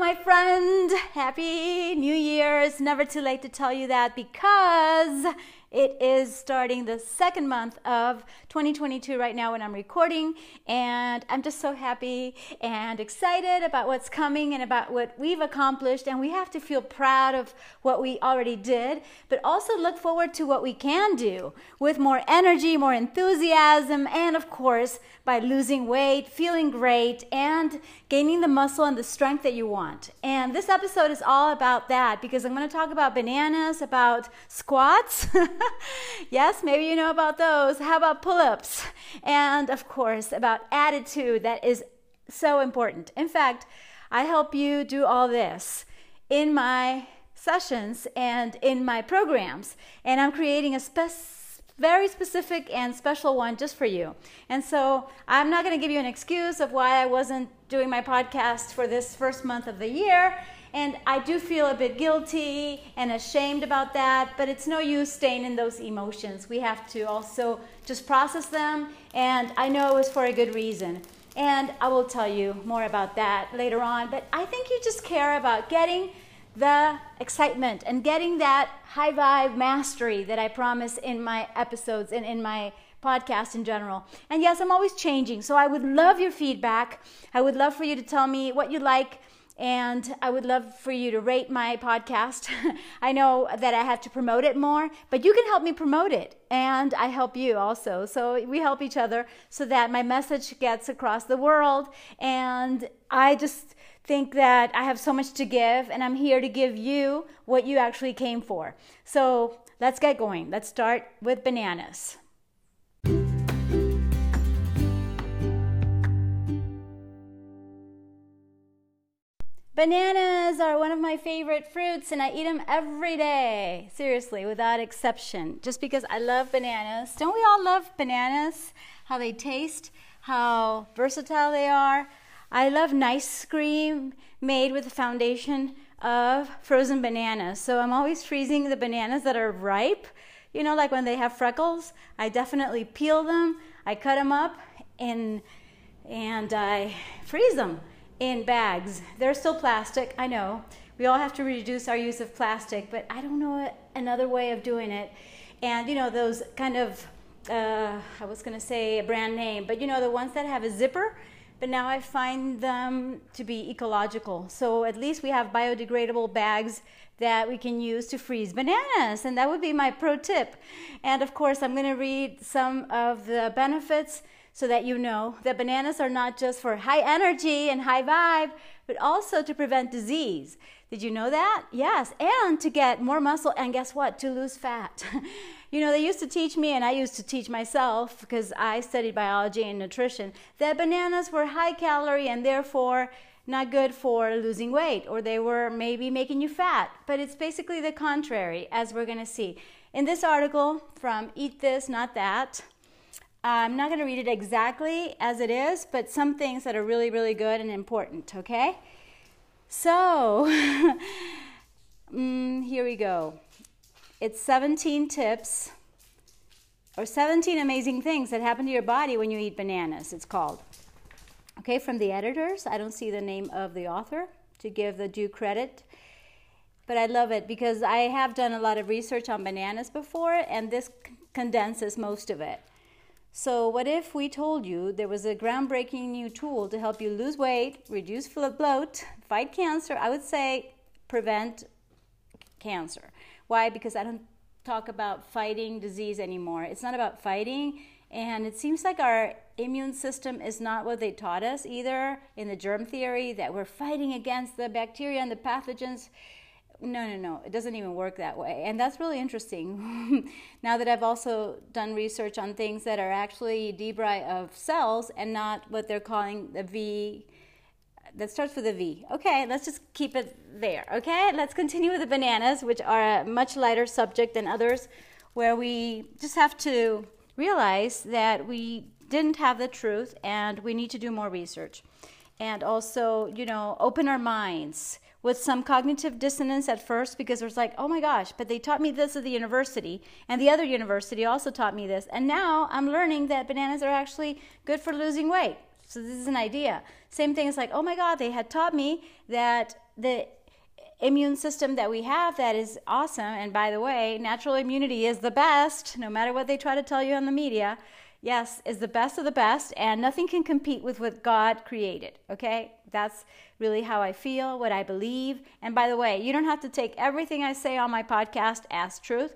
my friend. Happy New Year. It's never too late to tell you that because it is starting the second month of 2022 right now when I'm recording, and I'm just so happy and excited about what's coming and about what we've accomplished. And we have to feel proud of what we already did, but also look forward to what we can do with more energy, more enthusiasm, and of course, by losing weight, feeling great, and gaining the muscle and the strength that you want. And this episode is all about that because I'm going to talk about bananas, about squats. yes, maybe you know about those. How about pull ups? And of course, about attitude that is so important. In fact, I help you do all this in my sessions and in my programs. And I'm creating a very specific and special one just for you. And so I'm not going to give you an excuse of why I wasn't doing my podcast for this first month of the year. And I do feel a bit guilty and ashamed about that, but it's no use staying in those emotions. We have to also just process them, and I know it was for a good reason. And I will tell you more about that later on, but I think you just care about getting the excitement and getting that high vibe mastery that I promise in my episodes and in my podcast in general. And yes, I'm always changing, so I would love your feedback. I would love for you to tell me what you like and I would love for you to rate my podcast. I know that I have to promote it more, but you can help me promote it, and I help you also. So we help each other so that my message gets across the world. And I just think that I have so much to give, and I'm here to give you what you actually came for. So let's get going. Let's start with bananas. Bananas are one of my favorite fruits, and I eat them every day. Seriously, without exception. Just because I love bananas. Don't we all love bananas? How they taste, how versatile they are. I love nice cream made with a foundation of frozen bananas. So I'm always freezing the bananas that are ripe. You know, like when they have freckles, I definitely peel them, I cut them up, and and I freeze them in bags. They're still plastic, I know. We all have to reduce our use of plastic, but I don't know another way of doing it. And you know, those kind of, uh, I was to say a brand name, but you know, the ones that have a zipper, but now I find them to be ecological. So at least we have biodegradable bags that we can use to freeze bananas, and that would be my pro tip. And of course, I'm going to read some of the benefits so that you know that bananas are not just for high energy and high vibe, but also to prevent disease. Did you know that? Yes, and to get more muscle, and guess what? To lose fat. you know, they used to teach me, and I used to teach myself because I studied biology and nutrition, that bananas were high calorie and therefore not good for losing weight, or they were maybe making you fat. But it's basically the contrary, as we're to see. In this article from Eat This, Not That, I'm not going to read it exactly as it is, but some things that are really, really good and important, okay? So, mm, here we go. It's 17 tips or 17 amazing things that happen to your body when you eat bananas, it's called. Okay, from the editors, I don't see the name of the author to give the due credit, but I love it because I have done a lot of research on bananas before, and this condenses most of it. So, what if we told you there was a groundbreaking new tool to help you lose weight, reduce bloat, fight cancer? I would say prevent cancer. Why? Because I don't talk about fighting disease anymore. It's not about fighting, and it seems like our immune system is not what they taught us either in the germ theory that we're fighting against the bacteria and the pathogens no, no, no. It doesn't even work that way. And that's really interesting. now that I've also done research on things that are actually debris of cells and not what they're calling the V that starts with a V. Okay, let's just keep it there. Okay, let's continue with the bananas, which are a much lighter subject than others, where we just have to realize that we didn't have the truth and we need to do more research. And also, you know, open our minds with some cognitive dissonance at first because it was like, oh my gosh, but they taught me this at the university, and the other university also taught me this. And now I'm learning that bananas are actually good for losing weight. So this is an idea. Same thing is like, oh my God, they had taught me that the immune system that we have that is awesome. And by the way, natural immunity is the best, no matter what they try to tell you on the media. Yes, is the best of the best, and nothing can compete with what God created. Okay? That's really how I feel, what I believe. And by the way, you don't have to take everything I say on my podcast as truth.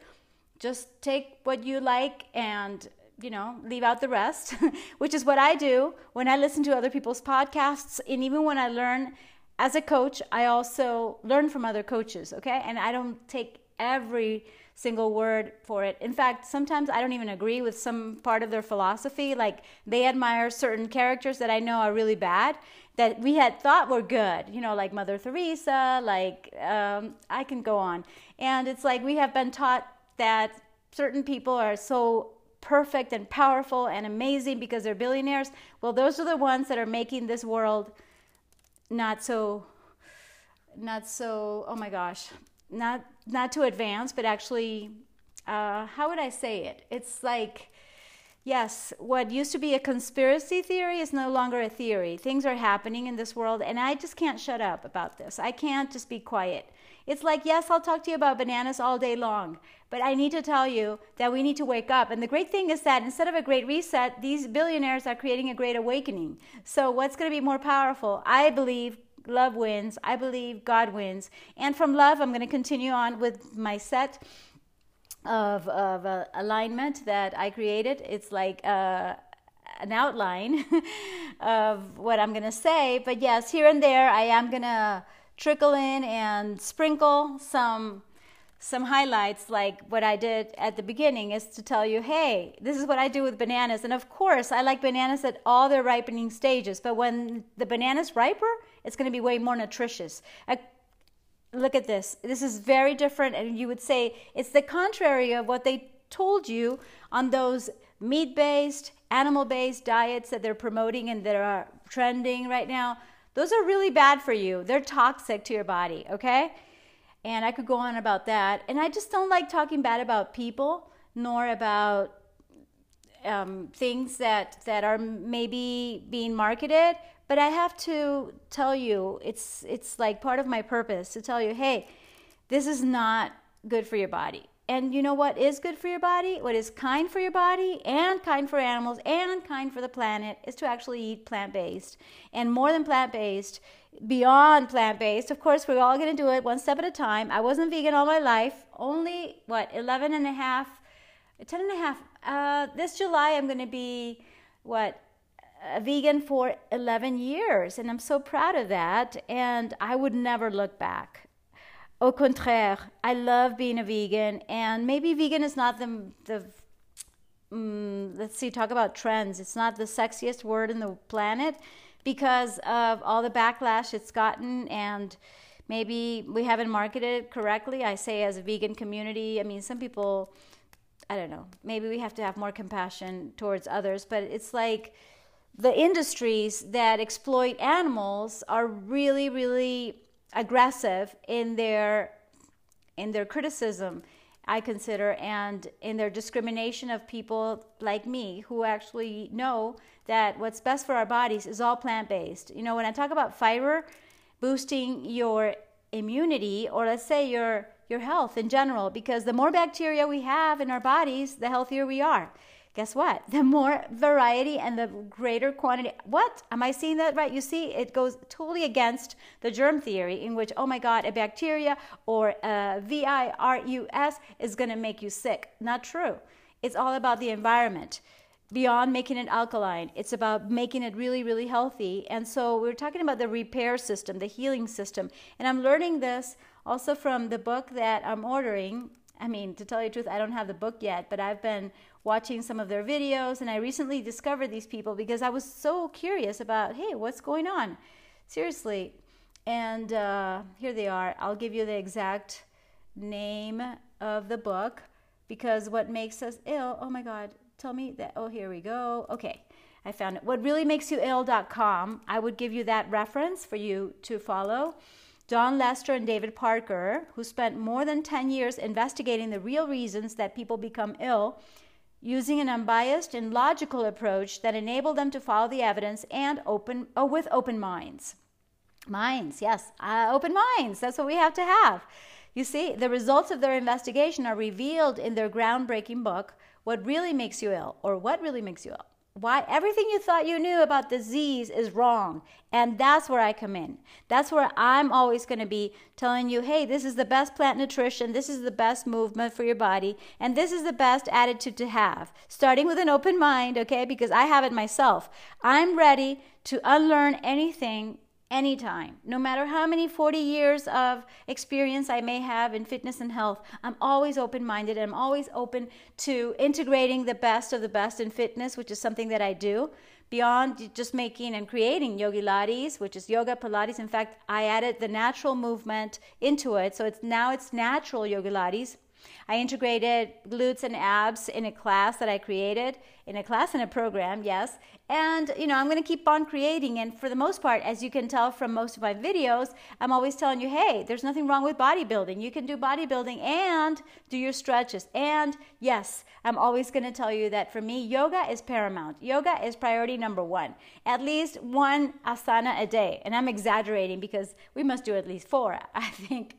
Just take what you like and you know, leave out the rest, which is what I do when I listen to other people's podcasts. And even when I learn as a coach, I also learn from other coaches, okay? And I don't take every single word for it. In fact, sometimes I don't even agree with some part of their philosophy. Like they admire certain characters that I know are really bad that we had thought were good, you know, like Mother Teresa, like um, I can go on. And it's like we have been taught that certain people are so perfect and powerful and amazing because they're billionaires. Well, those are the ones that are making this world not so not so oh my gosh not not too advanced but actually uh, how would i say it? It's like yes what used to be a conspiracy theory is no longer a theory. Things are happening in this world and i just can't shut up about this. I can't just be quiet. It's like yes i'll talk to you about bananas all day long but i need to tell you that we need to wake up. And the great thing is that instead of a great reset these billionaires are creating a great awakening. So what's going to be more powerful? I believe love wins. I believe God wins. And from love, I'm going to continue on with my set of, of uh, alignment that I created. It's like uh, an outline of what I'm going to say. But yes, here and there, I am going to trickle in and sprinkle some some highlights like what I did at the beginning is to tell you, hey, this is what I do with bananas. And of course, I like bananas at all their ripening stages. But when the banana's riper, it's going to be way more nutritious. I, look at this. This is very different. And you would say it's the contrary of what they told you on those meat based, animal based diets that they're promoting and that are trending right now. Those are really bad for you. They're toxic to your body, okay? And I could go on about that. And I just don't like talking bad about people, nor about um, things that, that are maybe being marketed. But I have to tell you, it's, it's like part of my purpose to tell you, hey, this is not good for your body. And you know what is good for your body? What is kind for your body and kind for animals and kind for the planet is to actually eat plant based. And more than plant based, beyond plant based. Of course, we're all going to do it one step at a time. I wasn't vegan all my life, only what, 11 and a half, 10 and a half. Uh, this July, I'm going to be what, a vegan for 11 years, and I'm so proud of that. And I would never look back. Au contraire, I love being a vegan, and maybe vegan is not the, the um, let's see, talk about trends. It's not the sexiest word in the planet because of all the backlash it's gotten and maybe we haven't marketed it correctly. I say as a vegan community, I mean, some people, I don't know, maybe we have to have more compassion towards others, but it's like the industries that exploit animals are really, really aggressive in their in their criticism I consider, and in their discrimination of people like me who actually know that what's best for our bodies is all plant based. You know, when I talk about fiber boosting your immunity, or let's say your your health in general, because the more bacteria we have in our bodies, the healthier we are guess what? The more variety and the greater quantity. What? Am I seeing that right? You see, it goes totally against the germ theory, in which, oh my God, a bacteria or a virus is going to make you sick. Not true. It's all about the environment. Beyond making it alkaline, it's about making it really, really healthy. And so we're talking about the repair system, the healing system. And I'm learning this also from the book that I'm ordering. I mean, to tell you the truth, I don't have the book yet, but I've been watching some of their videos, and I recently discovered these people because I was so curious about, hey, what's going on? Seriously. And uh, here they are. I'll give you the exact name of the book because what makes us ill, oh my God, tell me that. Oh, here we go. Okay. I found it. What really makes you ill.com. I would give you that reference for you to follow. Dawn Lester and David Parker, who spent more than 10 years investigating the real reasons that people become ill using an unbiased and logical approach that enabled them to follow the evidence and open oh, with open minds. Minds, yes, uh, open minds. That's what we have to have. You see, the results of their investigation are revealed in their groundbreaking book, What Really Makes You Ill, or What Really Makes You Ill why everything you thought you knew about disease is wrong and that's where i come in. That's where i'm always going to be telling you hey this is the best plant nutrition this is the best movement for your body and this is the best attitude to have. Starting with an open mind okay because i have it myself. I'm ready to unlearn anything anytime. No matter how many 40 years of experience I may have in fitness and health, I'm always open minded. And I'm always open to integrating the best of the best in fitness, which is something that I do. Beyond just making and creating yogi lattes, which is yoga Pilates. In fact, I added the natural movement into it. So it's now it's natural yoga lattes. I integrated glutes and abs in a class that I created, in a class and a program, yes. And, you know, I'm going to keep on creating. And for the most part, as you can tell from most of my videos, I'm always telling you, hey, there's nothing wrong with bodybuilding. You can do bodybuilding and do your stretches. And yes, I'm always going to tell you that for me, yoga is paramount. Yoga is priority number one. At least one asana a day. And I'm exaggerating because we must do at least four, I think.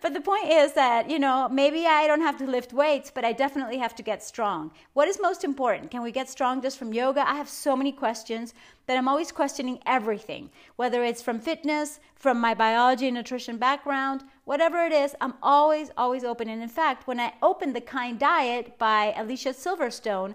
But the point is that, you know, maybe I don't have to lift weights, but I definitely have to get strong. What is most important? Can we get strong just from yoga? I have so many questions that I'm always questioning everything, whether it's from fitness, from my biology and nutrition background, whatever it is, I'm always, always open. And in fact, when I opened The Kind Diet by Alicia Silverstone,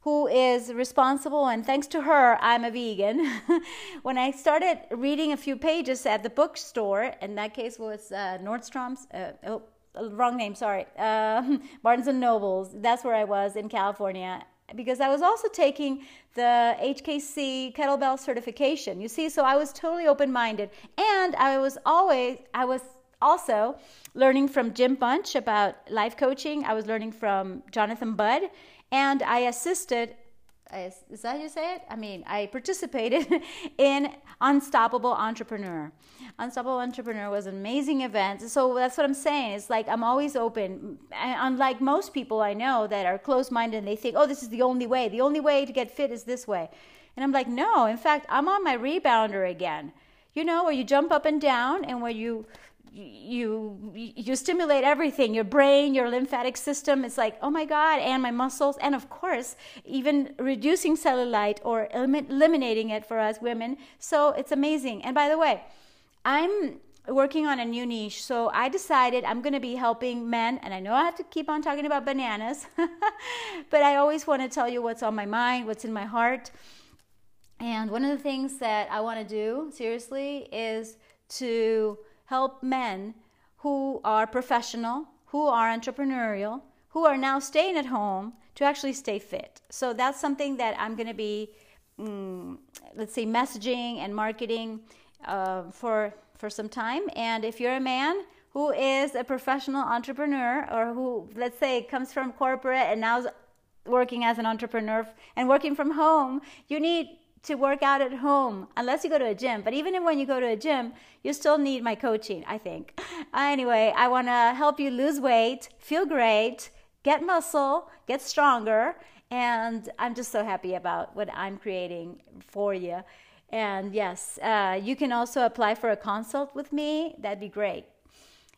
who is responsible, and thanks to her, I'm a vegan. when I started reading a few pages at the bookstore, in that case was uh, Nordstrom's, uh, oh, wrong name, sorry, uh, Barnes and Nobles. That's where I was in California because I was also taking the HKC kettlebell certification. You see, so I was totally open minded. And I was always, I was also learning from Jim Bunch about life coaching. I was learning from Jonathan Budd. And I assisted is that how you say it? I mean, I participated in Unstoppable Entrepreneur. Unstoppable Entrepreneur was an amazing event. So that's what I'm saying. It's like I'm always open. Unlike most people I know that are closed minded and they think, oh, this is the only way. The only way to get fit is this way. And I'm like, no, in fact, I'm on my rebounder again. You know, where you jump up and down and where you you you stimulate everything your brain your lymphatic system. It's like oh my god and my muscles. And of course even reducing cellulite or eliminating it for us women. So it's amazing. And by the way i'm working on a new niche. So i decided i'm going to be helping men and i know i have to keep on talking about bananas but i always want to tell you what's on my mind what's in my heart. And one of the things that i want to do seriously is to help men who are professional, who are entrepreneurial, who are now staying at home to actually stay fit. So that's something that I'm going to be, mm, let's say, messaging and marketing uh, for for some time. And if you're a man who is a professional entrepreneur, or who, let's say, comes from corporate and now working as an entrepreneur and working from home, you need to work out at home unless you go to a gym. But even when you go to a gym, you still need my coaching, I think. Anyway, I want to help you lose weight, feel great, get muscle, get stronger. And I'm just so happy about what I'm creating for you. And yes, uh, you can also apply for a consult with me. That'd be great.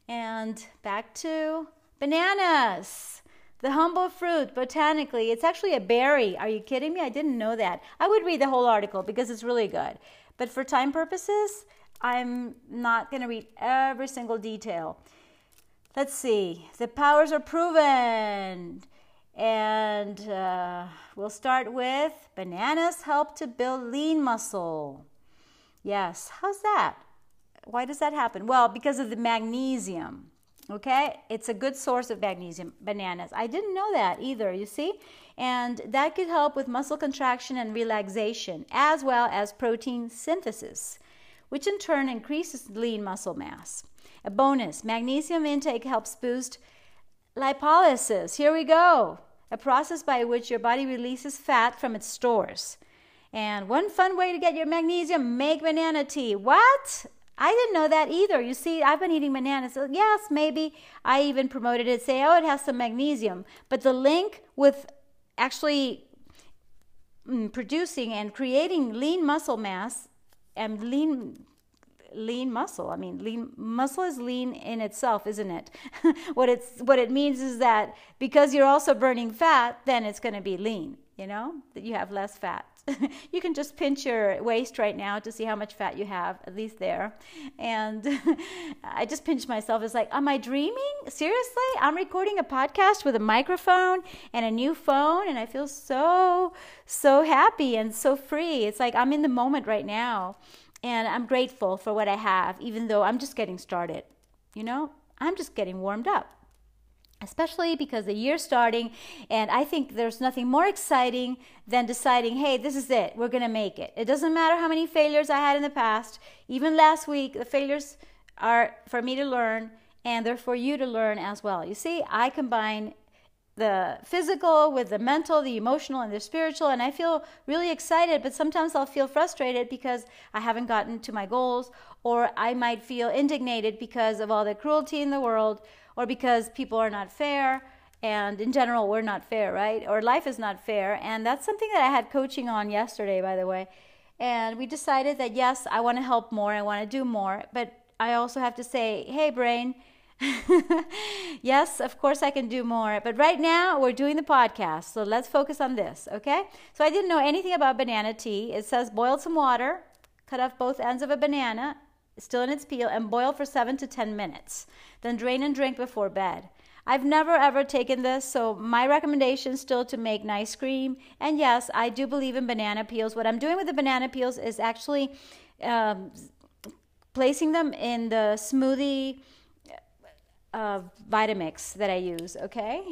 And back to bananas. The humble fruit, botanically, it's actually a berry. Are you kidding me? I didn't know that. I would read the whole article because it's really good. But for time purposes, I'm not going to read every single detail. Let's see. The powers are proven. And uh, we'll start with bananas help to build lean muscle. Yes, how's that? Why does that happen? Well, because of the magnesium. Okay, it's a good source of magnesium, bananas. I didn't know that either, you see? And that could help with muscle contraction and relaxation, as well as protein synthesis, which in turn increases lean muscle mass. A bonus magnesium intake helps boost lipolysis. Here we go a process by which your body releases fat from its stores. And one fun way to get your magnesium make banana tea. What? I didn't know that either. You see, I've been eating bananas. So yes, maybe I even promoted it, say, oh, it has some magnesium. But the link with actually mm, producing and creating lean muscle mass and lean lean muscle. I mean, lean muscle is lean in itself, isn't it? what it's what it means is that because you're also burning fat, then it's going to be lean. You know that you have less fat. you can just pinch your waist right now to see how much fat you have, at least there. And I just pinched myself. It's like, am I dreaming? Seriously? I'm recording a podcast with a microphone and a new phone, and I feel so, so happy and so free. It's like I'm in the moment right now. And I'm grateful for what I have, even though I'm just getting started. You know, I'm just getting warmed up especially because the year's starting and i think there's nothing more exciting than deciding hey this is it we're going to make it. It doesn't matter how many failures i had in the past. Even last week the failures are for me to learn and they're for you to learn as well. You see i combine the physical with the mental the emotional and the spiritual and i feel really excited but sometimes i'll feel frustrated because i haven't gotten to my goals or i might feel indignated because of all the cruelty in the world or because people are not fair and in general we're not fair right? Or life is not fair. And that's something that i had coaching on yesterday by the way. And we decided that yes i want to help more i want to do more. But i also have to say hey brain. Yes of course i can do more. But right now we're doing the podcast so let's focus on this okay? So i didn't know anything about banana tea. It says boil some water cut off both ends of a banana still in its peel, and boil for 7 to 10 minutes. Then drain and drink before bed. I've never ever taken this, so my recommendation is still to make nice cream. And yes, I do believe in banana peels. What I'm doing with the banana peels is actually um, placing them in the smoothie uh, Vitamix that I use, okay?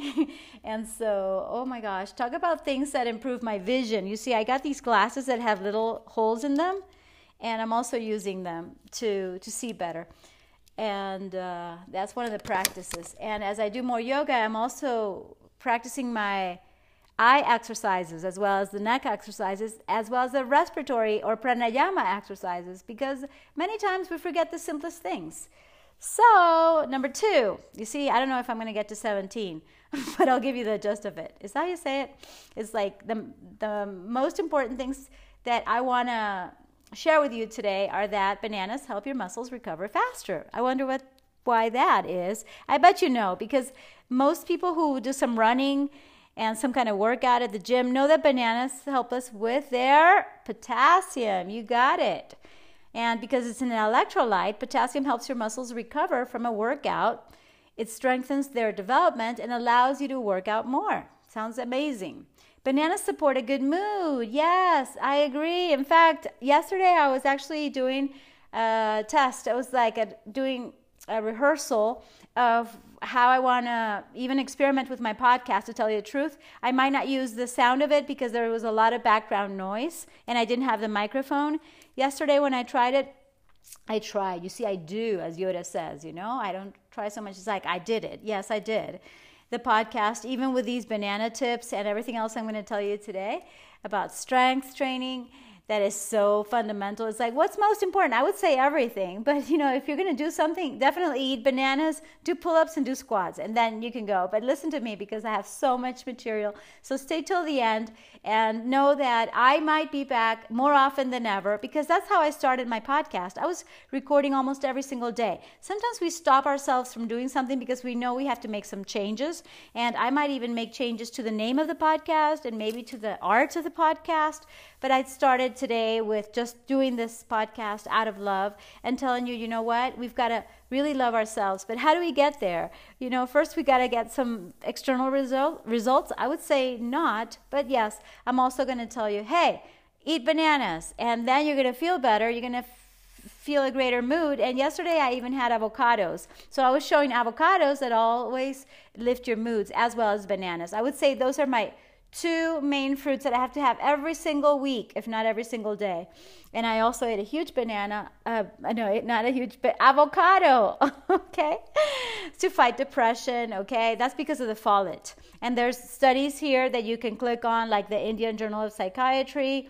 and so, oh my gosh, talk about things that improve my vision. You see, I got these glasses that have little holes in them and I'm also using them to to see better. And uh, that's one of the practices. And as I do more yoga, I'm also practicing my eye exercises as well as the neck exercises, as well as the respiratory or pranayama exercises, because many times we forget the simplest things. So, number two, you see, I don't know if I'm going to get to 17, but I'll give you the gist of it. Is how you say it? It's like the, the most important things that I want to share with you today are that bananas help your muscles recover faster. I wonder what why that is. I bet you know because most people who do some running and some kind of workout at the gym know that bananas help us with their potassium. You got it. And because it's an electrolyte, potassium helps your muscles recover from a workout. It strengthens their development and allows you to work out more. Sounds amazing. Bananas support a good mood. Yes, I agree. In fact, yesterday I was actually doing a test. I was like a, doing a rehearsal of how I want to even experiment with my podcast, to tell you the truth. I might not use the sound of it because there was a lot of background noise and I didn't have the microphone. Yesterday, when I tried it, I tried. You see, I do, as Yoda says, you know? I don't try so much. It's like, I did it. Yes, I did the podcast, even with these banana tips and everything else I'm going to tell you today about strength training that is so fundamental. It's like, what's most important? I would say everything, but you know, if you're going to do something, definitely eat bananas, do pull ups, and do squats, and then you can go. But listen to me because I have so much material. So stay till the end and know that I might be back more often than ever because that's how I started my podcast. I was recording almost every single day. Sometimes we stop ourselves from doing something because we know we have to make some changes, and I might even make changes to the name of the podcast and maybe to the art of the podcast. But I started today with just doing this podcast out of love and telling you, you know what, we've got to really love ourselves. But how do we get there? You know, first we got to get some external result, results. I would say not, but yes, I'm also going to tell you, hey, eat bananas, and then you're going to feel better. You're going to feel a greater mood. And yesterday I even had avocados. So I was showing avocados that always lift your moods as well as bananas. I would say those are my two main fruits that I have to have every single week, if not every single day. And I also ate a huge banana, uh, no, not a huge, but avocado, okay, to fight depression, okay? That's because of the folate. And there's studies here that you can click on, like the Indian Journal of Psychiatry.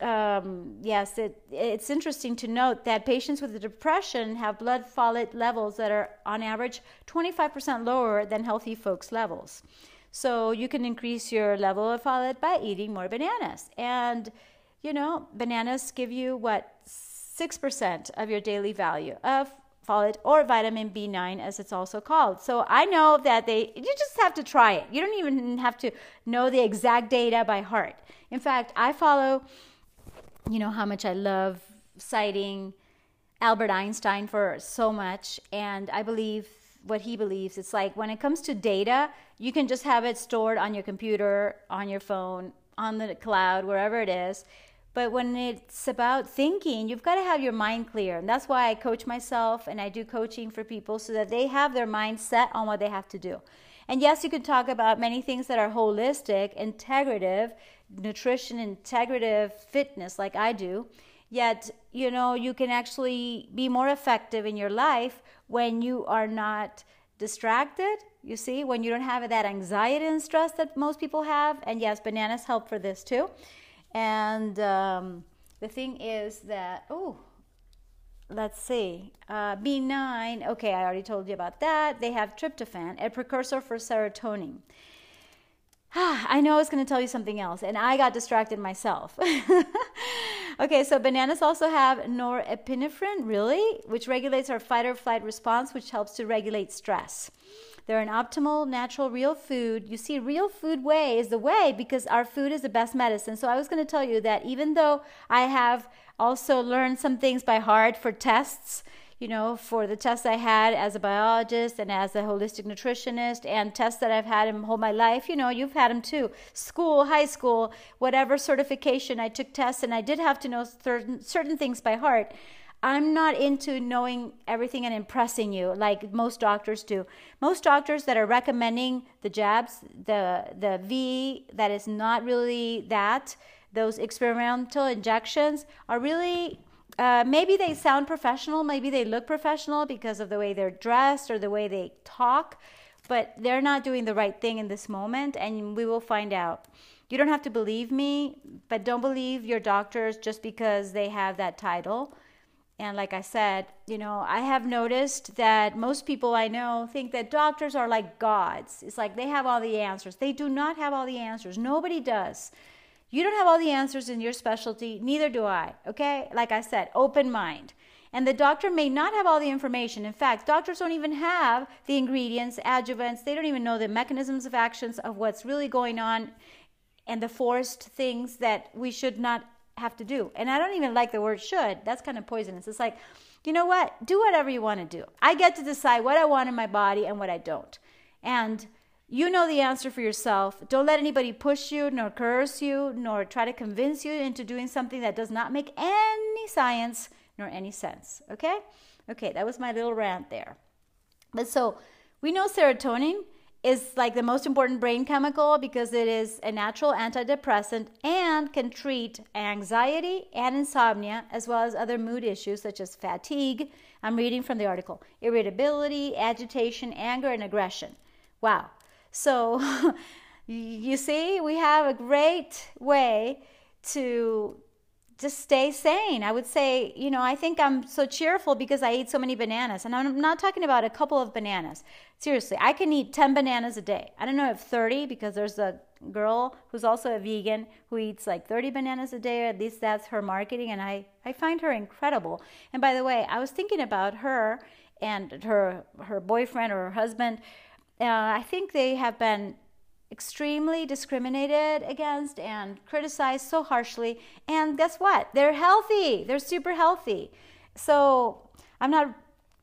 Um, yes, it, it's interesting to note that patients with depression have blood folate levels that are on average 25% lower than healthy folks' levels. So you can increase your level of folate by eating more bananas. And, you know, bananas give you what? 6% of your daily value of folate or vitamin B9 as it's also called. So I know that they you just have to try it. You don't even have to know the exact data by heart. In fact, I follow you know how much I love citing Albert Einstein for so much and I believe what he believes. It's like when it comes to data, you can just have it stored on your computer, on your phone, on the cloud, wherever it is. But when it's about thinking, you've got to have your mind clear. And that's why I coach myself and I do coaching for people so that they have their mind set on what they have to do. And yes, you can talk about many things that are holistic, integrative, nutrition, integrative fitness, like I do. Yet, you know, you can actually be more effective in your life when you are not distracted. You see, when you don't have that anxiety and stress that most people have. And yes, bananas help for this too. And um, the thing is that, oh, let's see, uh, B9, okay, I already told you about that. They have tryptophan, a precursor for serotonin. I know I was going to tell you something else, and I got distracted myself. okay, so bananas also have norepinephrine, really, which regulates our fight or flight response, which helps to regulate stress. They're an optimal, natural, real food. You see, real food way is the way because our food is the best medicine. So I was going to tell you that even though I have also learned some things by heart for tests, you know, for the tests I had as a biologist and as a holistic nutritionist and tests that I've had in whole my life, you know, you've had them too. School, high school, whatever certification, I took tests and I did have to know certain, certain things by heart. I'm not into knowing everything and impressing you like most doctors do. Most doctors that are recommending the jabs, the the V that is not really that, those experimental injections are really uh, maybe they sound professional, maybe they look professional because of the way they're dressed or the way they talk, but they're not doing the right thing in this moment, and we will find out. You don't have to believe me, but don't believe your doctors just because they have that title and like I said, you know, I have noticed that most people I know think that doctors are like gods. It's like they have all the answers. They do not have all the answers. Nobody does. You don't have all the answers in your specialty, neither do I. Okay? Like I said, open mind. And the doctor may not have all the information. In fact, doctors don't even have the ingredients, adjuvants. They don't even know the mechanisms of actions of what's really going on and the forced things that we should not have to do. And I don't even like the word should. That's kind of poisonous. It's like, you know what? Do whatever you want to do. I get to decide what I want in my body and what I don't. And you know the answer for yourself. Don't let anybody push you, nor curse you, nor try to convince you into doing something that does not make any science nor any sense. Okay? Okay, that was my little rant there. But so we know serotonin is like the most important brain chemical because it is a natural antidepressant and can treat anxiety and insomnia as well as other mood issues such as fatigue. I'm reading from the article irritability, agitation, anger, and aggression. Wow. So you see, we have a great way to just stay sane. I would say, you know, I think I'm so cheerful because I eat so many bananas. And I'm not talking about a couple of bananas. Seriously, I can eat 10 bananas a day. I don't know if 30 because there's a girl who's also a vegan who eats like 30 bananas a day. At least that's her marketing. And I, I find her incredible. And by the way, I was thinking about her and her, her boyfriend or her husband. Uh, I think they have been extremely discriminated against and criticized so harshly. And guess what? They're healthy. They're super healthy. So I'm not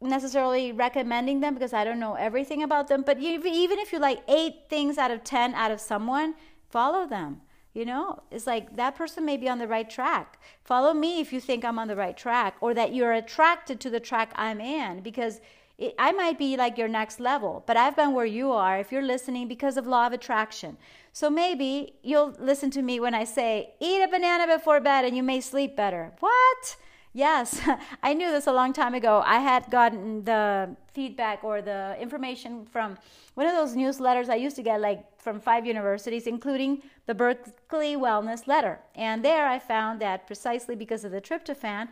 necessarily recommending them because I don't know everything about them. But even if you like eight things out of 10 out of someone, follow them. You know, it's like that person may be on the right track. Follow me if you think I'm on the right track or that you're attracted to the track I'm in because it, I might be like your next level, but I've been where you are if you're listening because of law of attraction. So maybe you'll listen to me when I say, eat a banana before bed and you may sleep better. What? Yes, I knew this a long time ago. I had gotten the feedback or the information from one of those newsletters I used to get, like from five universities, including the Berkeley Wellness Letter. And there I found that precisely because of the tryptophan,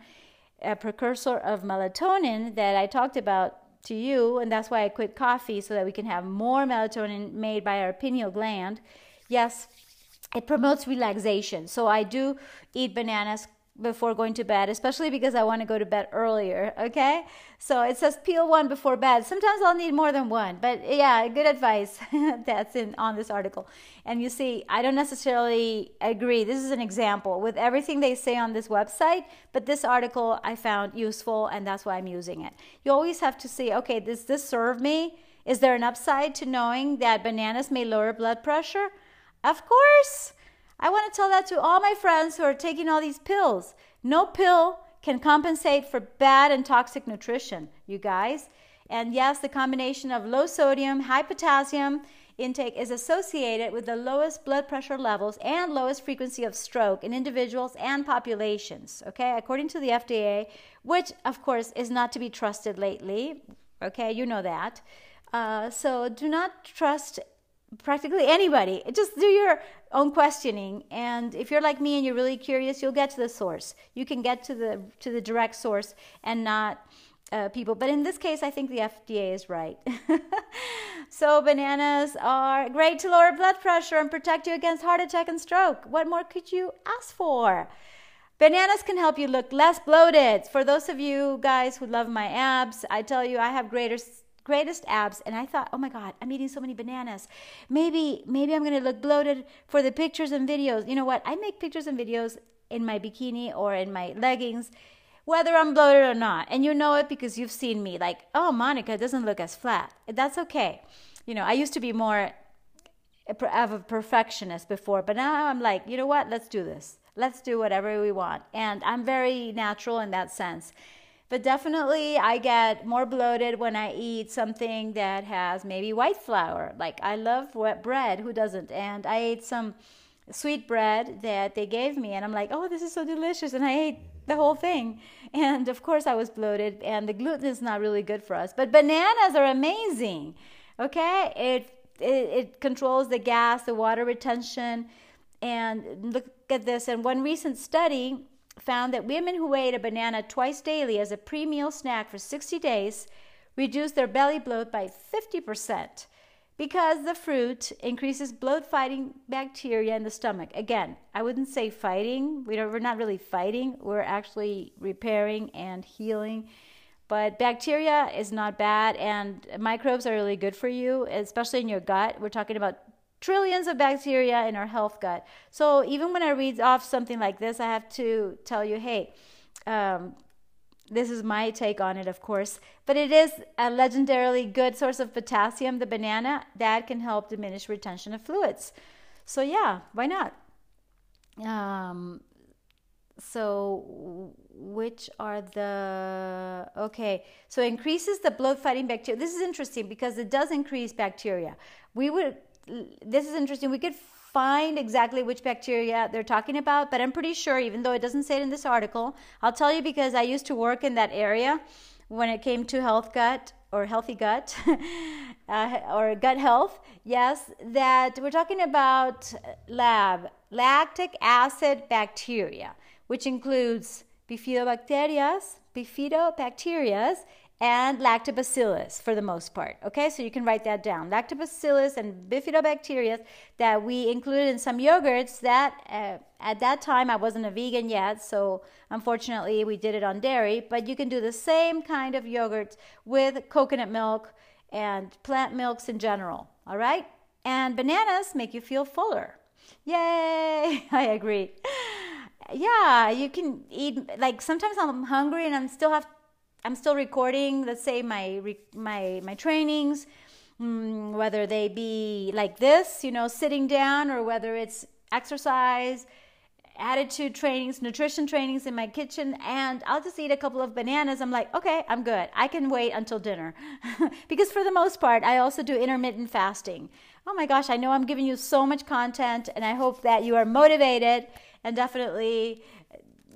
a precursor of melatonin that I talked about to you, and that's why I quit coffee so that we can have more melatonin made by our pineal gland. Yes, it promotes relaxation. So I do eat bananas before going to bed, especially because I want to go to bed earlier. Okay, so it says peel one before bed. Sometimes I'll need more than one, but yeah, good advice that's in on this article. And you see, I don't necessarily agree. This is an example with everything they say on this website, but this article I found useful, and that's why I'm using it. You always have to see, okay, does this serve me? Is there an upside to knowing that bananas may lower blood pressure? Of course. I want to tell that to all my friends who are taking all these pills. No pill can compensate for bad and toxic nutrition, you guys. And yes, the combination of low sodium, high potassium intake is associated with the lowest blood pressure levels and lowest frequency of stroke in individuals and populations, okay, according to the FDA, which of course is not to be trusted lately, okay, you know that. Uh, so do not trust practically anybody. Just do your own questioning, and if you're like me and you're really curious, you'll get to the source. You can get to the to the direct source and not uh, people. But in this case, I think the FDA is right. so bananas are great to lower blood pressure and protect you against heart attack and stroke. What more could you ask for? Bananas can help you look less bloated. For those of you guys who love my abs, I tell you I have greater greatest abs and i thought oh my god i'm eating so many bananas. Maybe maybe i'm going to look bloated for the pictures and videos. You know what? I make pictures and videos in my bikini or in my leggings whether i'm bloated or not. And you know it because you've seen me. Like oh monica doesn't look as flat. That's okay. You know i used to be more of a perfectionist before but now i'm like you know what? Let's do this. Let's do whatever we want. And i'm very natural in that sense but definitely, I get more bloated when I eat something that has maybe white flour. Like I love wet bread. Who doesn't? And I ate some sweet bread that they gave me, and I'm like, oh, this is so delicious. And I ate the whole thing. And of course, I was bloated, and the gluten is not really good for us. But bananas are amazing. Okay? It, it, it controls the gas, the water retention. And look at this. And one recent study found that women who ate a banana twice daily as a pre meal snack for 60 days reduced their belly bloat by 50% because the fruit increases bloat fighting bacteria in the stomach. Again, I wouldn't say fighting. We're not really fighting, we're actually repairing and healing. But bacteria is not bad, and microbes are really good for you, especially in your gut. We're talking about trillions of bacteria in our health gut. So even when I read off something like this, I have to tell you, hey, um, this is my take on it, of course, but it is a legendarily good source of potassium, the banana, that can help diminish retention of fluids. So, yeah, why not? Um, so, which are the okay? So, increases the blood fighting bacteria. This is interesting because it does increase bacteria. We would this is interesting. We could find exactly which bacteria they're talking about, but I'm pretty sure, even though it doesn't say it in this article, I'll tell you because I used to work in that area when it came to health gut or healthy gut uh, or gut health. Yes, that we're talking about lab lactic acid bacteria, which includes bifidobacterias, bifidobacterias, and lactobacillus for the most part. Okay, so you can write that down. Lactobacillus and bifidobacteria that we included in some yogurts that uh, at that time I wasn't a vegan yet, so unfortunately we did it on dairy, but you can do the same kind of yogurt with coconut milk and plant milks in general. All right? And bananas make you feel fuller. Yay! I agree. Yeah, you can eat like sometimes I'm hungry and I'm still have I'm still recording, let's say my my my trainings, mm, whether they be like this, you know, sitting down, or whether it's exercise, attitude trainings, nutrition trainings in my kitchen, and I'll just eat a couple of bananas. I'm like, okay, I'm good. I can wait until dinner. because for the most part, I also do intermittent fasting. Oh my gosh, I know I'm giving you so much content, and I hope that you are motivated and definitely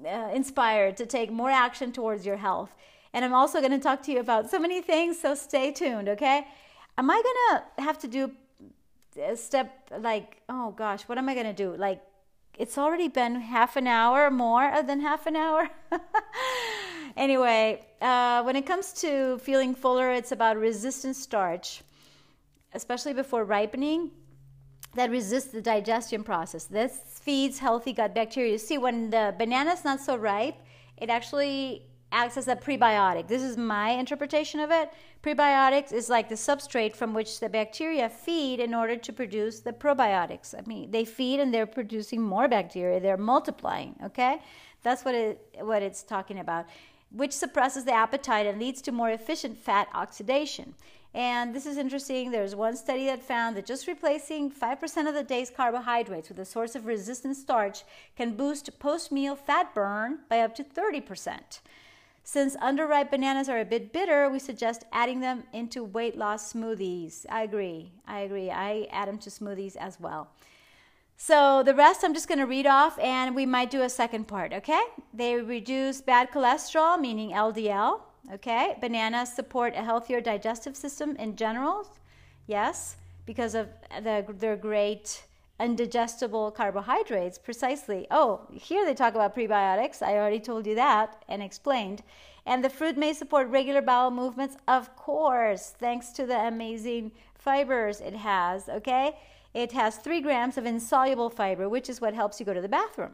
uh, inspired to take more action towards your health. And I'm also going to talk to you about so many things, so stay tuned, okay? Am I going to have to do a step like, oh gosh, what am I going to do? Like, it's already been half an hour more than half an hour. anyway, uh, when it comes to feeling fuller, it's about resistant starch, especially before ripening, that resists the digestion process. This feeds healthy gut bacteria. See, when the banana's not so ripe, it actually acts as a prebiotic. This is my interpretation of it. Prebiotics is like the substrate from which the bacteria feed in order to produce the probiotics. I mean, they feed and they're producing more bacteria. They're multiplying, okay? That's what it what it's talking about, which suppresses the appetite and leads to more efficient fat oxidation. And this is interesting. There's one study that found that just replacing 5% of the day's carbohydrates with a source of resistant starch can boost post meal fat burn by up to 30%. Since underripe bananas are a bit bitter, we suggest adding them into weight loss smoothies. I agree. I agree. I add them to smoothies as well. So the rest I'm just going to read off and we might do a second part, okay? They reduce bad cholesterol, meaning LDL, okay? Bananas support a healthier digestive system in general, yes, because of the, their great undigestible carbohydrates precisely. Oh, here they talk about prebiotics. I already told you that and explained. And the fruit may support regular bowel movements, of course, thanks to the amazing fibers it has, okay? It has three grams of insoluble fiber, which is what helps you go to the bathroom.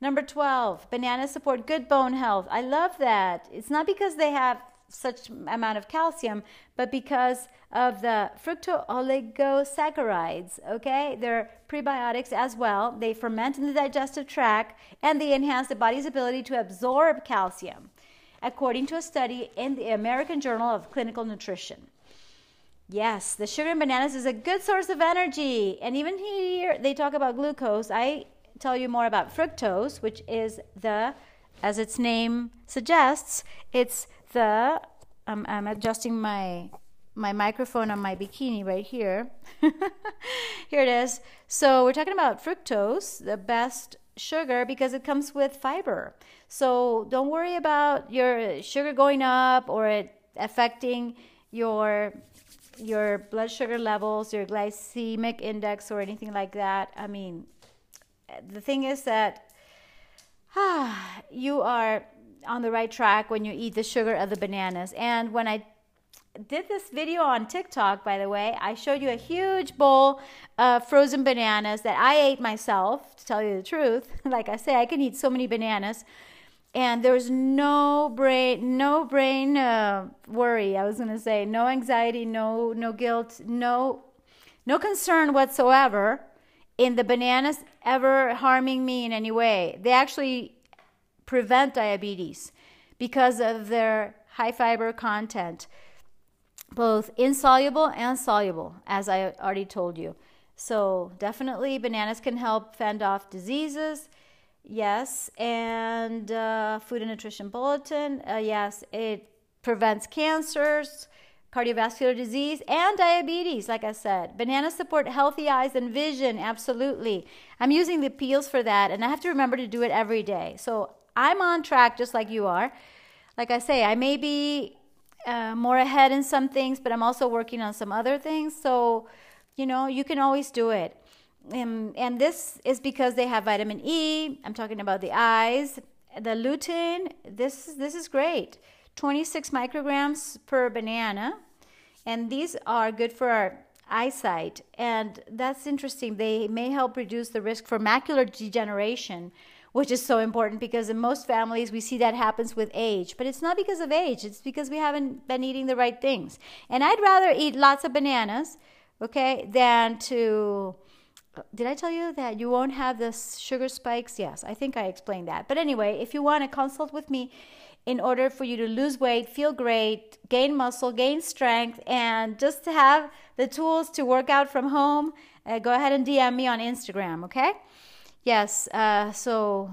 Number 12, bananas support good bone health. I love that. It's not because they have such amount of calcium, but because of the fructooligosaccharides. Okay, they're prebiotics as well. They ferment in the digestive tract and they enhance the body's ability to absorb calcium, according to a study in the American Journal of Clinical Nutrition. Yes, the sugar in bananas is a good source of energy. And even here, they talk about glucose. I tell you more about fructose, which is the, as its name suggests, it's the I'm, I'm adjusting my my microphone on my bikini right here. here it is. So we're talking about fructose, the best sugar because it comes with fiber. So don't worry about your sugar going up or it affecting your your blood sugar levels, your glycemic index or anything like that. I mean, the thing is that ah, you are on the right track when you eat the sugar of the bananas. And when I did this video on TikTok, by the way, I showed you a huge bowl of frozen bananas that I ate myself, to tell you the truth. like I say, I can eat so many bananas. And there was no brain, no brain uh, worry. I was going to say no anxiety, no no guilt, no no concern whatsoever in the bananas ever harming me in any way. They actually prevent diabetes because of their high fiber content, both insoluble and soluble, as I already told you. So, definitely, bananas can help fend off diseases. Yes, and uh, Food and Nutrition Bulletin. Uh, yes, it prevents cancers, cardiovascular disease, and diabetes, like I said. Bananas support healthy eyes and vision, absolutely. I'm using the peels for that, and I have to remember to do it every day. So I'm on track just like you are. Like I say, I may be uh, more ahead in some things, but I'm also working on some other things. So, you know, you can always do it. And, and this is because they have vitamin E. I'm talking about the eyes. The lutein, this, this is great. 26 micrograms per banana. And these are good for our eyesight. And that's interesting. They may help reduce the risk for macular degeneration, which is so important because in most families we see that happens with age. But it's not because of age, it's because we haven't been eating the right things. And I'd rather eat lots of bananas, okay, than to. Did I tell you that you won't have the sugar spikes? Yes, I think I explained that. But anyway, if you want to consult with me in order for you to lose weight, feel great, gain muscle, gain strength, and just to have the tools to work out from home, uh, go ahead and DM me on Instagram, okay? Yes, uh, so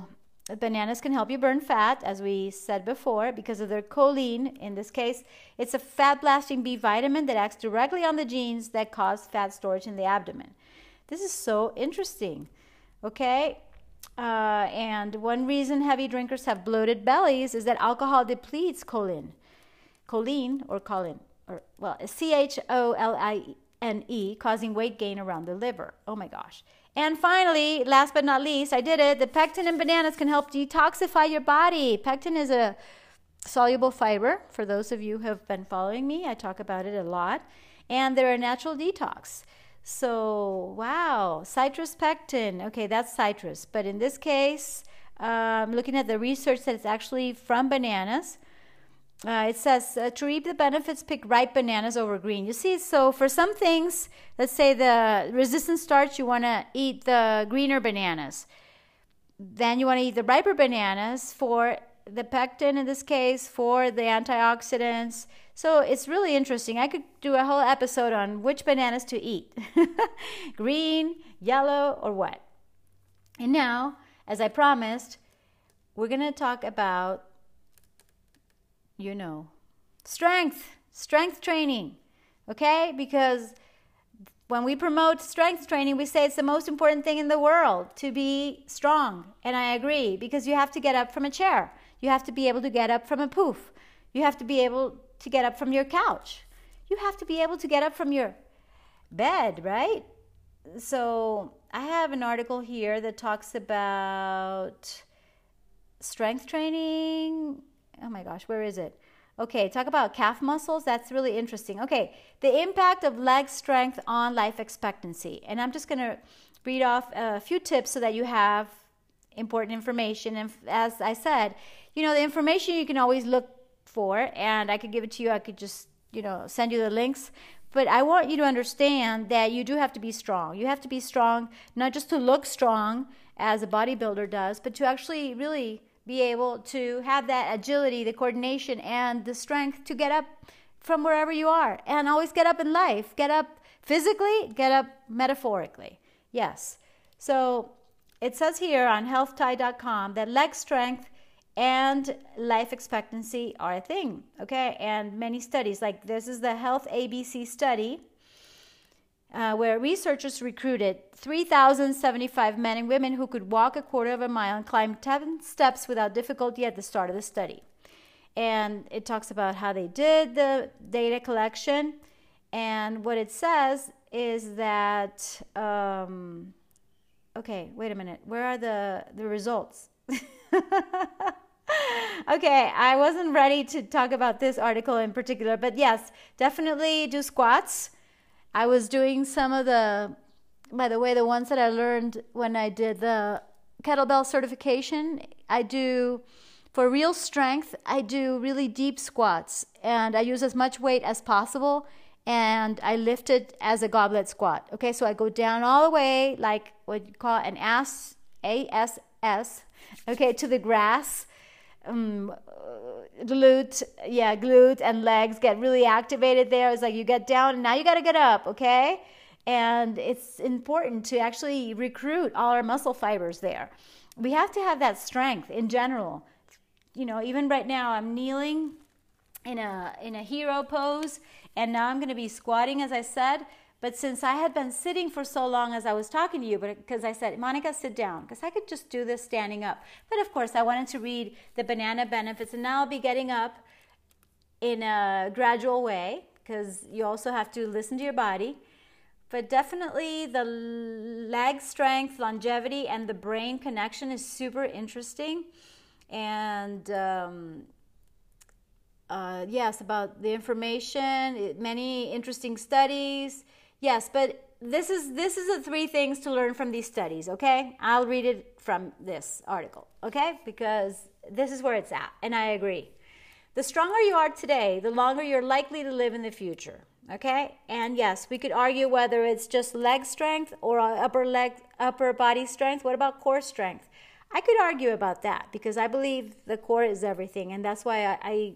bananas can help you burn fat, as we said before, because of their choline. In this case, it's a fat blasting B vitamin that acts directly on the genes that cause fat storage in the abdomen. This is so interesting. Okay? Uh, and one reason heavy drinkers have bloated bellies is that alcohol depletes choline. Choline, or choline, or well, C H O L I N E, causing weight gain around the liver. Oh my gosh. And finally, last but not least, I did it. The pectin in bananas can help detoxify your body. Pectin is a soluble fiber, for those of you who have been following me, I talk about it a lot. And they're a natural detox. So, wow, citrus pectin. Okay, that's citrus. But in this case, um, looking at the research that it's actually from bananas. Uh, it says uh, to reap the benefits, pick ripe bananas over green. You see, so for some things, let's say the resistant starch, you want to eat the greener bananas. Then you want to eat the riper bananas for the pectin in this case, for the antioxidants. So it's really interesting. I could do a whole episode on which bananas to eat green, yellow, or what. And now, as I promised, we're going to talk about you know. Strength, strength training, okay? Because when we promote strength training, we say it's the most important thing in the world to be strong. And I agree because you have to get up from a chair. You have to be able to get up from a poof. You have to be able to get up from your couch. You have to be able to get up from your bed, right? So, I have an article here that talks about strength training oh my gosh, where is it? Okay, talk about calf muscles. That's really interesting. Okay, the impact of leg strength on life expectancy. And I'm just going to read off a few tips so that you have important information. And as I said, you know, the information you can always look for, and I could give it to you. I could just, you know, send you the links. But I want you to understand that you do have to be strong. You have to be strong, not just to look strong as a bodybuilder does, but to actually really be able to have that agility, the coordination, and the strength to get up from wherever you are. And always get up in life. Get up physically, get up metaphorically. Yes. So it says here on healthtie.com that leg strength and life expectancy are a thing. Okay. And many studies, like this is the Health ABC study uh, where researchers recruited 3,075 men and women who could walk a quarter of a mile and climb 10 steps without difficulty at the start of the study. And it talks about how they did the data collection. And what it says is that, um, okay, wait a minute, where are the, the results? okay, I wasn't ready to talk about this article in particular, but yes, definitely do squats I was doing some of the, by the way, the ones that I learned when I did the kettlebell certification. I do, for real strength, I do really deep squats and I use as much weight as possible and I lift it as a goblet squat. Okay, so I go down all the way, like what you call an ass, A S S, okay, to the grass. Um, glute, yeah, glute and legs get really activated there. It's like you get down and now you got to get up, okay? And it's important to actually recruit all our muscle fibers there. We have to have that strength in general. You know, even right now I'm kneeling in a in a hero pose and now I'm going to be squatting as I said but since I had been sitting for so long as I was talking to you, because I said, Monica, sit down, because I could just do this standing up. But of course, I wanted to read the banana benefits, and now I'll be getting up in a gradual way, because you also have to listen to your body. But definitely, the leg strength, longevity, and the brain connection is super interesting. And um, uh, yes, about the information, many interesting studies Yes, but this is this is the three things to learn from these studies, okay? I'll read it from this article, okay? Because this is where it's at, and I agree. The stronger you are today, the longer you're likely to live in the future. Okay? And yes, we could argue whether it's just leg strength or upper leg upper body strength. What about core strength? I could argue about that because I believe the core is everything, and that's why I, I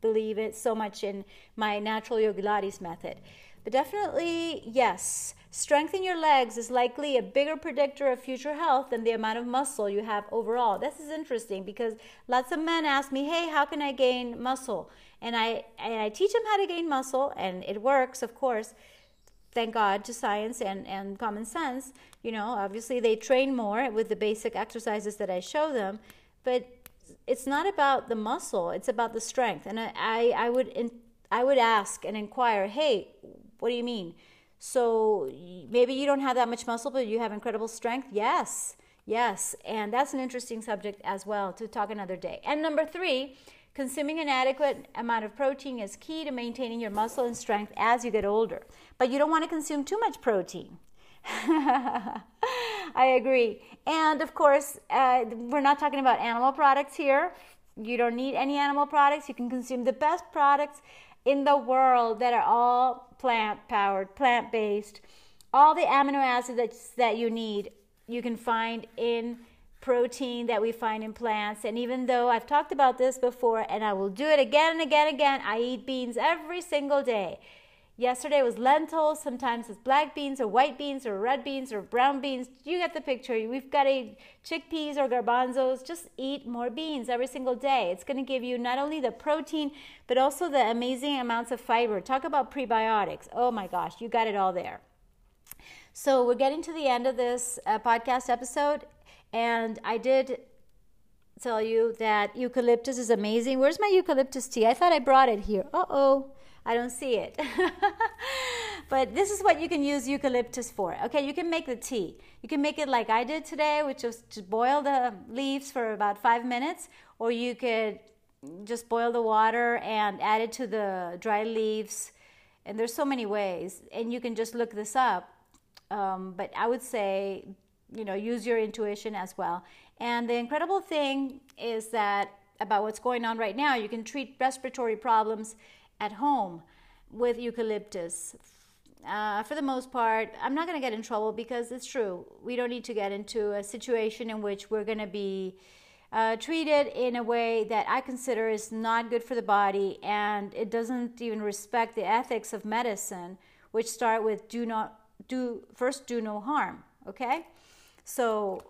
believe it so much in my natural yoga Pilates method. But definitely, yes, strengthening your legs is likely a bigger predictor of future health than the amount of muscle you have overall. This is interesting because lots of men ask me, hey, how can I gain muscle? And I, and I teach them how to gain muscle, and it works, of course. Thank God to science and, and common sense. You know, obviously they train more with the basic exercises that I show them, but it's not about the muscle, it's about the strength. And I, I, I would in, I would ask and inquire, hey, what do you mean? So maybe you don't have that much muscle, but you have incredible strength? Yes, yes. And that's an interesting subject as well to talk another day. And number three, Consuming an adequate amount of protein is key to maintaining your muscle and strength as you get older. But you don't want to consume too much protein. I agree. And of course, uh, we're not talking about animal products here. You don't need any animal products. You can consume the best products in the world that are all plant powered, plant based. All the amino acids that, that you need, you can find in protein that we find in plants. And even though I've talked about this before, and I will do it again and again and again, I eat beans every single day. Yesterday was lentils, sometimes it's black beans or white beans or red beans or brown beans. You get the picture. We've got a chickpeas or garbanzos. Just eat more beans every single day. It's going to give you not only the protein, but also the amazing amounts of fiber. Talk about prebiotics. Oh my gosh, you got it all there. So we're getting to the end of this uh, podcast episode. And I did tell you that eucalyptus is amazing. Where's my eucalyptus tea? I thought I brought it here. Uh oh, I don't see it. but this is what you can use eucalyptus for. Okay, you can make the tea. You can make it like I did today, which was to boil the leaves for about five minutes, or you could just boil the water and add it to the dry leaves. And there's so many ways, and you can just look this up. Um, but I would say you know use your intuition as well and the incredible thing is that about what's going on right now you can treat respiratory problems at home with eucalyptus uh, for the most part i'm not going to get in trouble because it's true we don't need to get into a situation in which we're going to be uh, treated in a way that I consider is not good for the body and it doesn't even respect the ethics of medicine, which start with do not do first do no harm. Okay, so,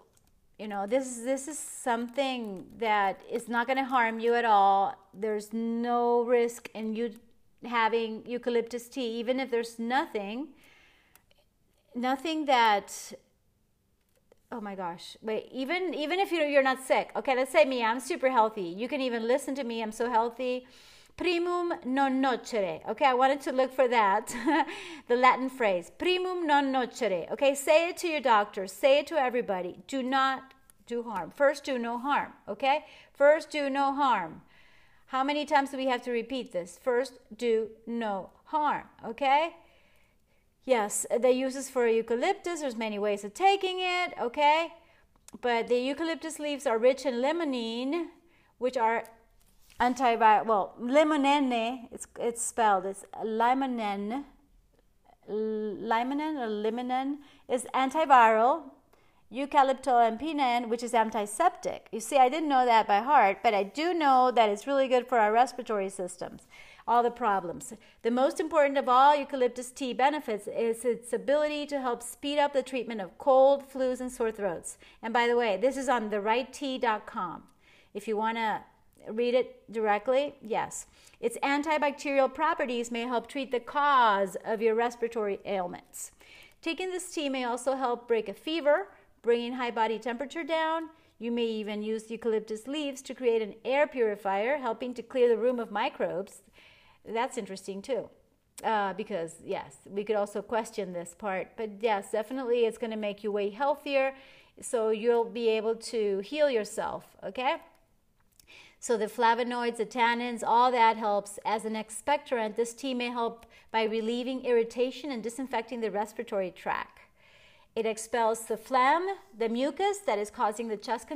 you know, this this is something that is not going to harm you at all. There's no risk in you having eucalyptus tea, even if there's nothing, nothing that. Oh my gosh! Wait, even even if you're you're not sick, okay. Let's say me, I'm super healthy. You can even listen to me. I'm so healthy primum non nocere. Okay, I wanted to look for that, the Latin phrase, primum non nocere. Okay, say it to your doctor, say it to everybody. Do not do harm. First, do no harm. Okay, first, do no harm. How many times do we have to repeat this? First, do no harm. Okay. Yes, the uses for eucalyptus. There's many ways of taking it. Okay, but the eucalyptus leaves are rich in limonene, which are antiviral. Well, limonene. It's it's spelled. It's limonene. Limonene or limonene is antiviral. Eucalyptol and pinene, which is antiseptic. You see, I didn't know that by heart, but I do know that it's really good for our respiratory systems all the problems. The most important of all eucalyptus tea benefits is its ability to help speed up the treatment of cold, flus, and sore throats. And by the way, this is on therighttea.com. If you want to read it directly? Yes. Its antibacterial properties may help treat the cause of your respiratory ailments. Taking this tea may also help break a fever, bringing high body temperature down. You may even use eucalyptus leaves to create an air purifier, helping to clear the room of microbes. That's interesting too. Uh, because yes, we could also question this part, but yes, definitely it's going to make you way healthier, so you'll be able to heal yourself. Okay. So the flavonoids, the tannins, all that helps. As an expectorant, this tea may help by relieving irritation and disinfecting the respiratory tract. It expels the phlegm, the mucus that is causing the chest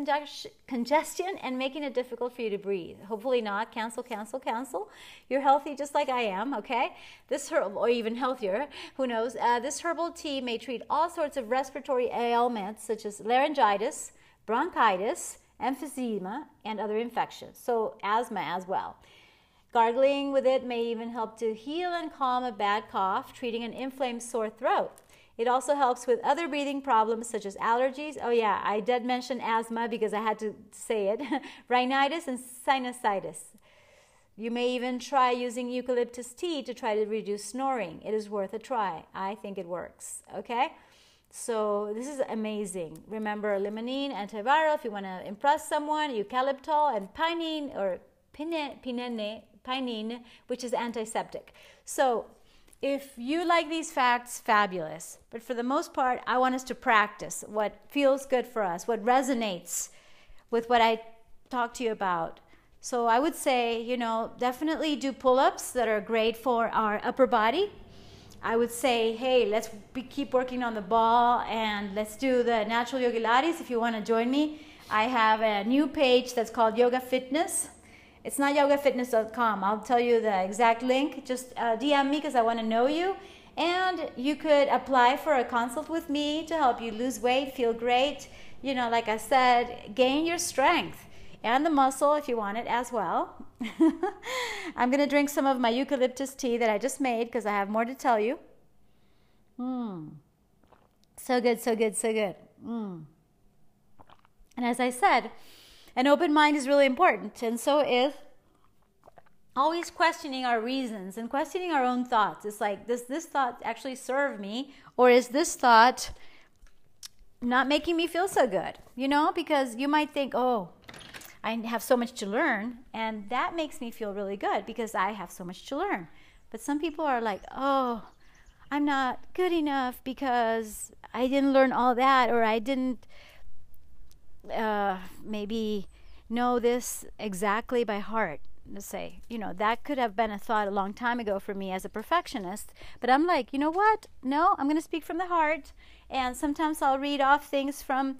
congestion and making it difficult for you to breathe. Hopefully not. Cancel, cancel, cancel. You're healthy just like I am, okay? This herb, or even healthier, who knows? Uh, this herbal tea may treat all sorts of respiratory ailments such as laryngitis, bronchitis, emphysema, and other infections, so asthma as well. Gargling with it may even help to heal and calm a bad cough, treating an inflamed sore throat. It also helps with other breathing problems such as allergies. Oh, yeah, I did mention asthma because I had to say it rhinitis and sinusitis. You may even try using eucalyptus tea to try to reduce snoring. It is worth a try. I think it works. Okay? So this is amazing. Remember limonene, antiviral, if you want to impress someone, eucalyptol and pinene or pinene, pinene, pinene, which is antiseptic. So if you like these facts, fabulous. But for the most part, I want us to practice what feels good for us, what resonates with what I talk to you about. So I would say, you know, definitely do pull ups that are great for our upper body. I would say, hey, let's be, keep working on the ball and let's do the natural yoga Pilates if you want to join me. I have a new page that's called Yoga Fitness. It's not yogafitness.com. I'll tell you the exact link. Just uh, DM me because I want to know you. And you could apply for a consult with me to help you lose weight, feel great. You know, like I said, gain your strength and the muscle if you want it as well. I'm going to drink some of my eucalyptus tea that I just made because I have more to tell you. Mmm. So good, so good, so good. Mmm. And as I said, an open mind is really important, and so is always questioning our reasons and questioning our own thoughts. It's like, does this thought actually serve me, or is this thought not making me feel so good? You know, because you might think, oh, I have so much to learn, and that makes me feel really good because I have so much to learn. But some people are like, oh, I'm not good enough because I didn't learn all that, or I didn't uh, maybe know this exactly by heart. To say, you know, that could have been a thought a long time ago for me as a perfectionist. But I'm like, you know what? No, I'm going to speak from the heart. And sometimes I'll read off things from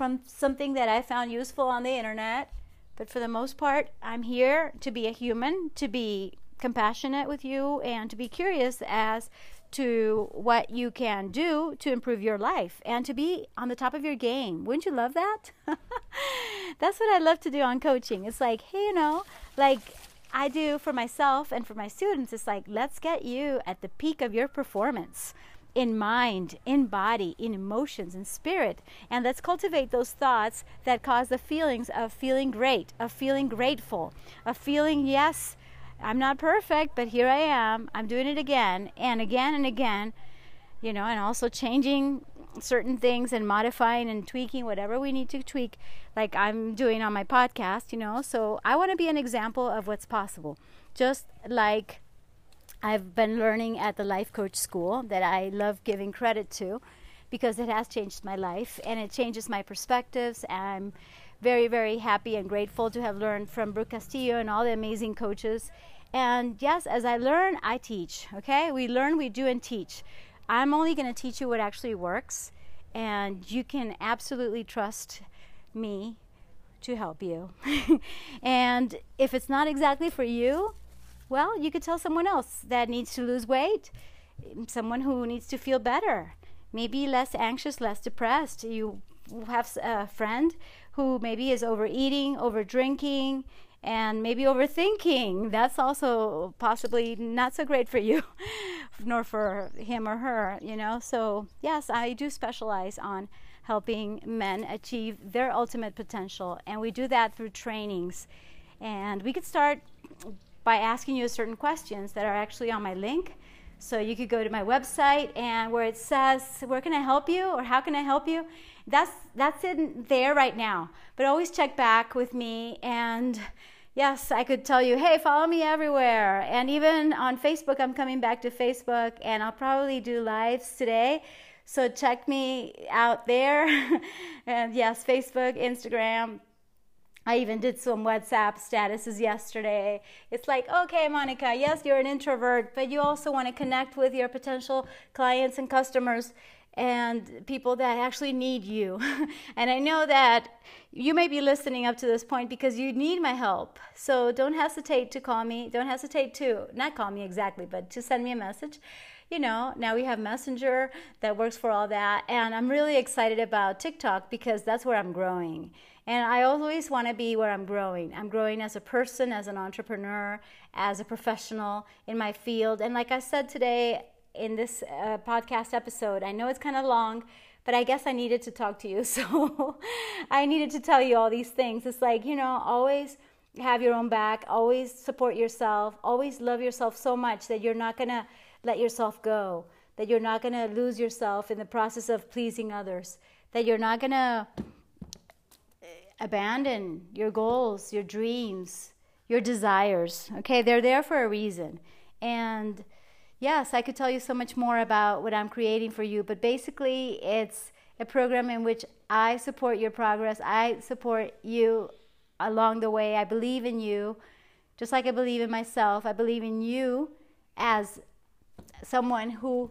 from something that I found useful on the internet. But for the most part, I'm here to be a human, to be compassionate with you, and to be curious as to what you can do to improve your life and to be on the top of your game. Wouldn't you love that? That's what I love to do on coaching. It's like, hey, you know, like I do for myself and for my students, it's like, let's get you at the peak of your performance in mind, in body, in emotions, in spirit. And let's cultivate those thoughts that cause the feelings of feeling great, of feeling grateful, of feeling, yes, I'm not perfect, but here I am. I'm doing it again and again and again, you know, and also changing certain things and modifying and tweaking whatever we need to tweak, like I'm doing on my podcast, you know. So I want to be an example of what's possible. Just like I've been learning at the life coach school that I love giving credit to because it has changed my life and it changes my perspectives. I'm very, very happy and grateful to have learned from Brooke Castillo and all the amazing coaches. And yes, as I learn, I teach. Okay? We learn, we do, and teach. I'm only going to teach you what actually works, and you can absolutely trust me to help you. and if it's not exactly for you, well, you could tell someone else that needs to lose weight, someone who needs to feel better, maybe less anxious, less depressed. You have a friend who maybe is overeating, over drinking, and maybe overthinking. That's also possibly not so great for you, nor for him or her, you know. So, yes, I do specialize on helping men achieve their ultimate potential, and we do that through trainings. And we could start by asking you certain questions that are actually on my link. So you could go to my website and where it says, Where can I help you? or How can I help you? That's, that's in there right now. But always check back with me. And yes, I could tell you, Hey, follow me everywhere. And even on Facebook, I'm coming back to Facebook and I'll probably do lives today. So check me out there. and yes, Facebook, Instagram, I even did some WhatsApp statuses yesterday. It's like, okay, Monica, yes, you're an introvert, but you also want to connect with your potential clients and customers and people that actually need you. and I know that you may be listening up to this point because you need my help. So don't hesitate to call me. Don't hesitate to, not call me exactly, but to send me a message. You know, now we have Messenger that works for all that. And I'm really excited about TikTok because that's where I'm growing. And I always want to be where I'm growing. I'm growing as a person, as an entrepreneur, as a professional in my field. And like I said today in this uh, podcast episode, I know it's kind of long, but I guess I needed to talk to you. So I needed to tell you all these things. It's like, you know, always have your own back, always support yourself, always love yourself so much that you're not going to let yourself go, that you're not going to lose yourself in the process of pleasing others, that you're not going to eh, abandon your goals, your dreams, your desires. Okay, they're there for a reason. And yes, I could tell you so much more about what I'm creating for you, but basically, it's a program in which I support your progress. I support you along the way. I believe in you, just like I believe in myself. I believe in you as someone who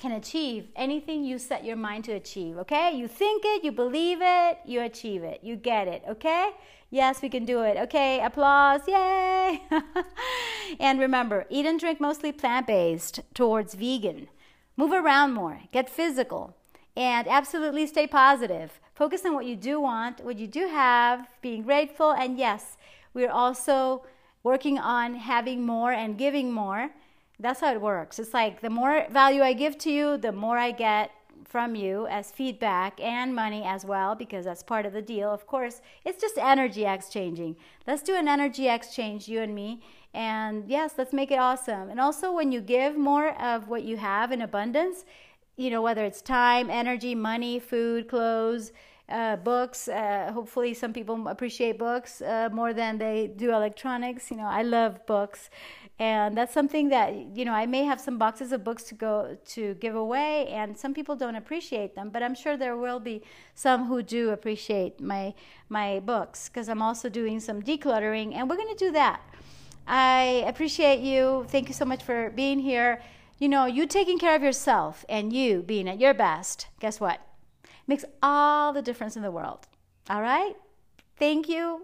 can achieve anything you set your mind to achieve, okay? You think it, you believe it, you achieve it, you get it, okay? Yes, we can do it. Okay, applause, yay! and remember, eat and drink mostly plant based towards vegan. Move around more, get physical, and absolutely stay positive. Focus on what you do want, what you do have, being grateful, and yes, we're also working on having more and giving more that's how it works. It's like the more value I give to you, the more I get from you as feedback and money as well, because that's part of the deal. Of course, it's just energy exchanging. Let's do an energy exchange, you and me. And yes, let's make it awesome. And also, when you give more of what you have in abundance, you know, whether it's time, energy, money, food, clothes, uh, books. Uh, hopefully, some people appreciate books uh, more than they do electronics. You know, I love books, and that's something that you know I may have some boxes of books to go to give away, and some people don't appreciate them. But I'm sure there will be some who do appreciate my my books because I'm also doing some decluttering, and we're going to do that. I appreciate you. Thank you so much for being here. You know, you taking care of yourself and you being at your best. Guess what? Makes all the difference in the world. All right? Thank you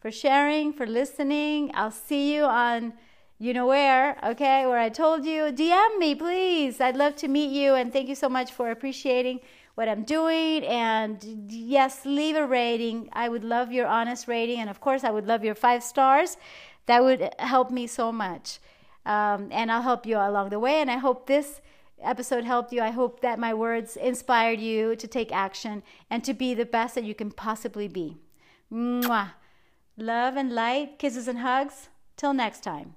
for sharing, for listening. I'll see you on you know where, okay, where I told you. DM me, please. I'd love to meet you. And thank you so much for appreciating what I'm doing. And yes, leave a rating. I would love your honest rating. And of course, I would love your five stars. That would help me so much. Um, and I'll help you along the way. And I hope this episode helped you. I hope that my words inspired you to take action and to be the best that you can possibly be. Mwah. Love and light, kisses and hugs. Till next time.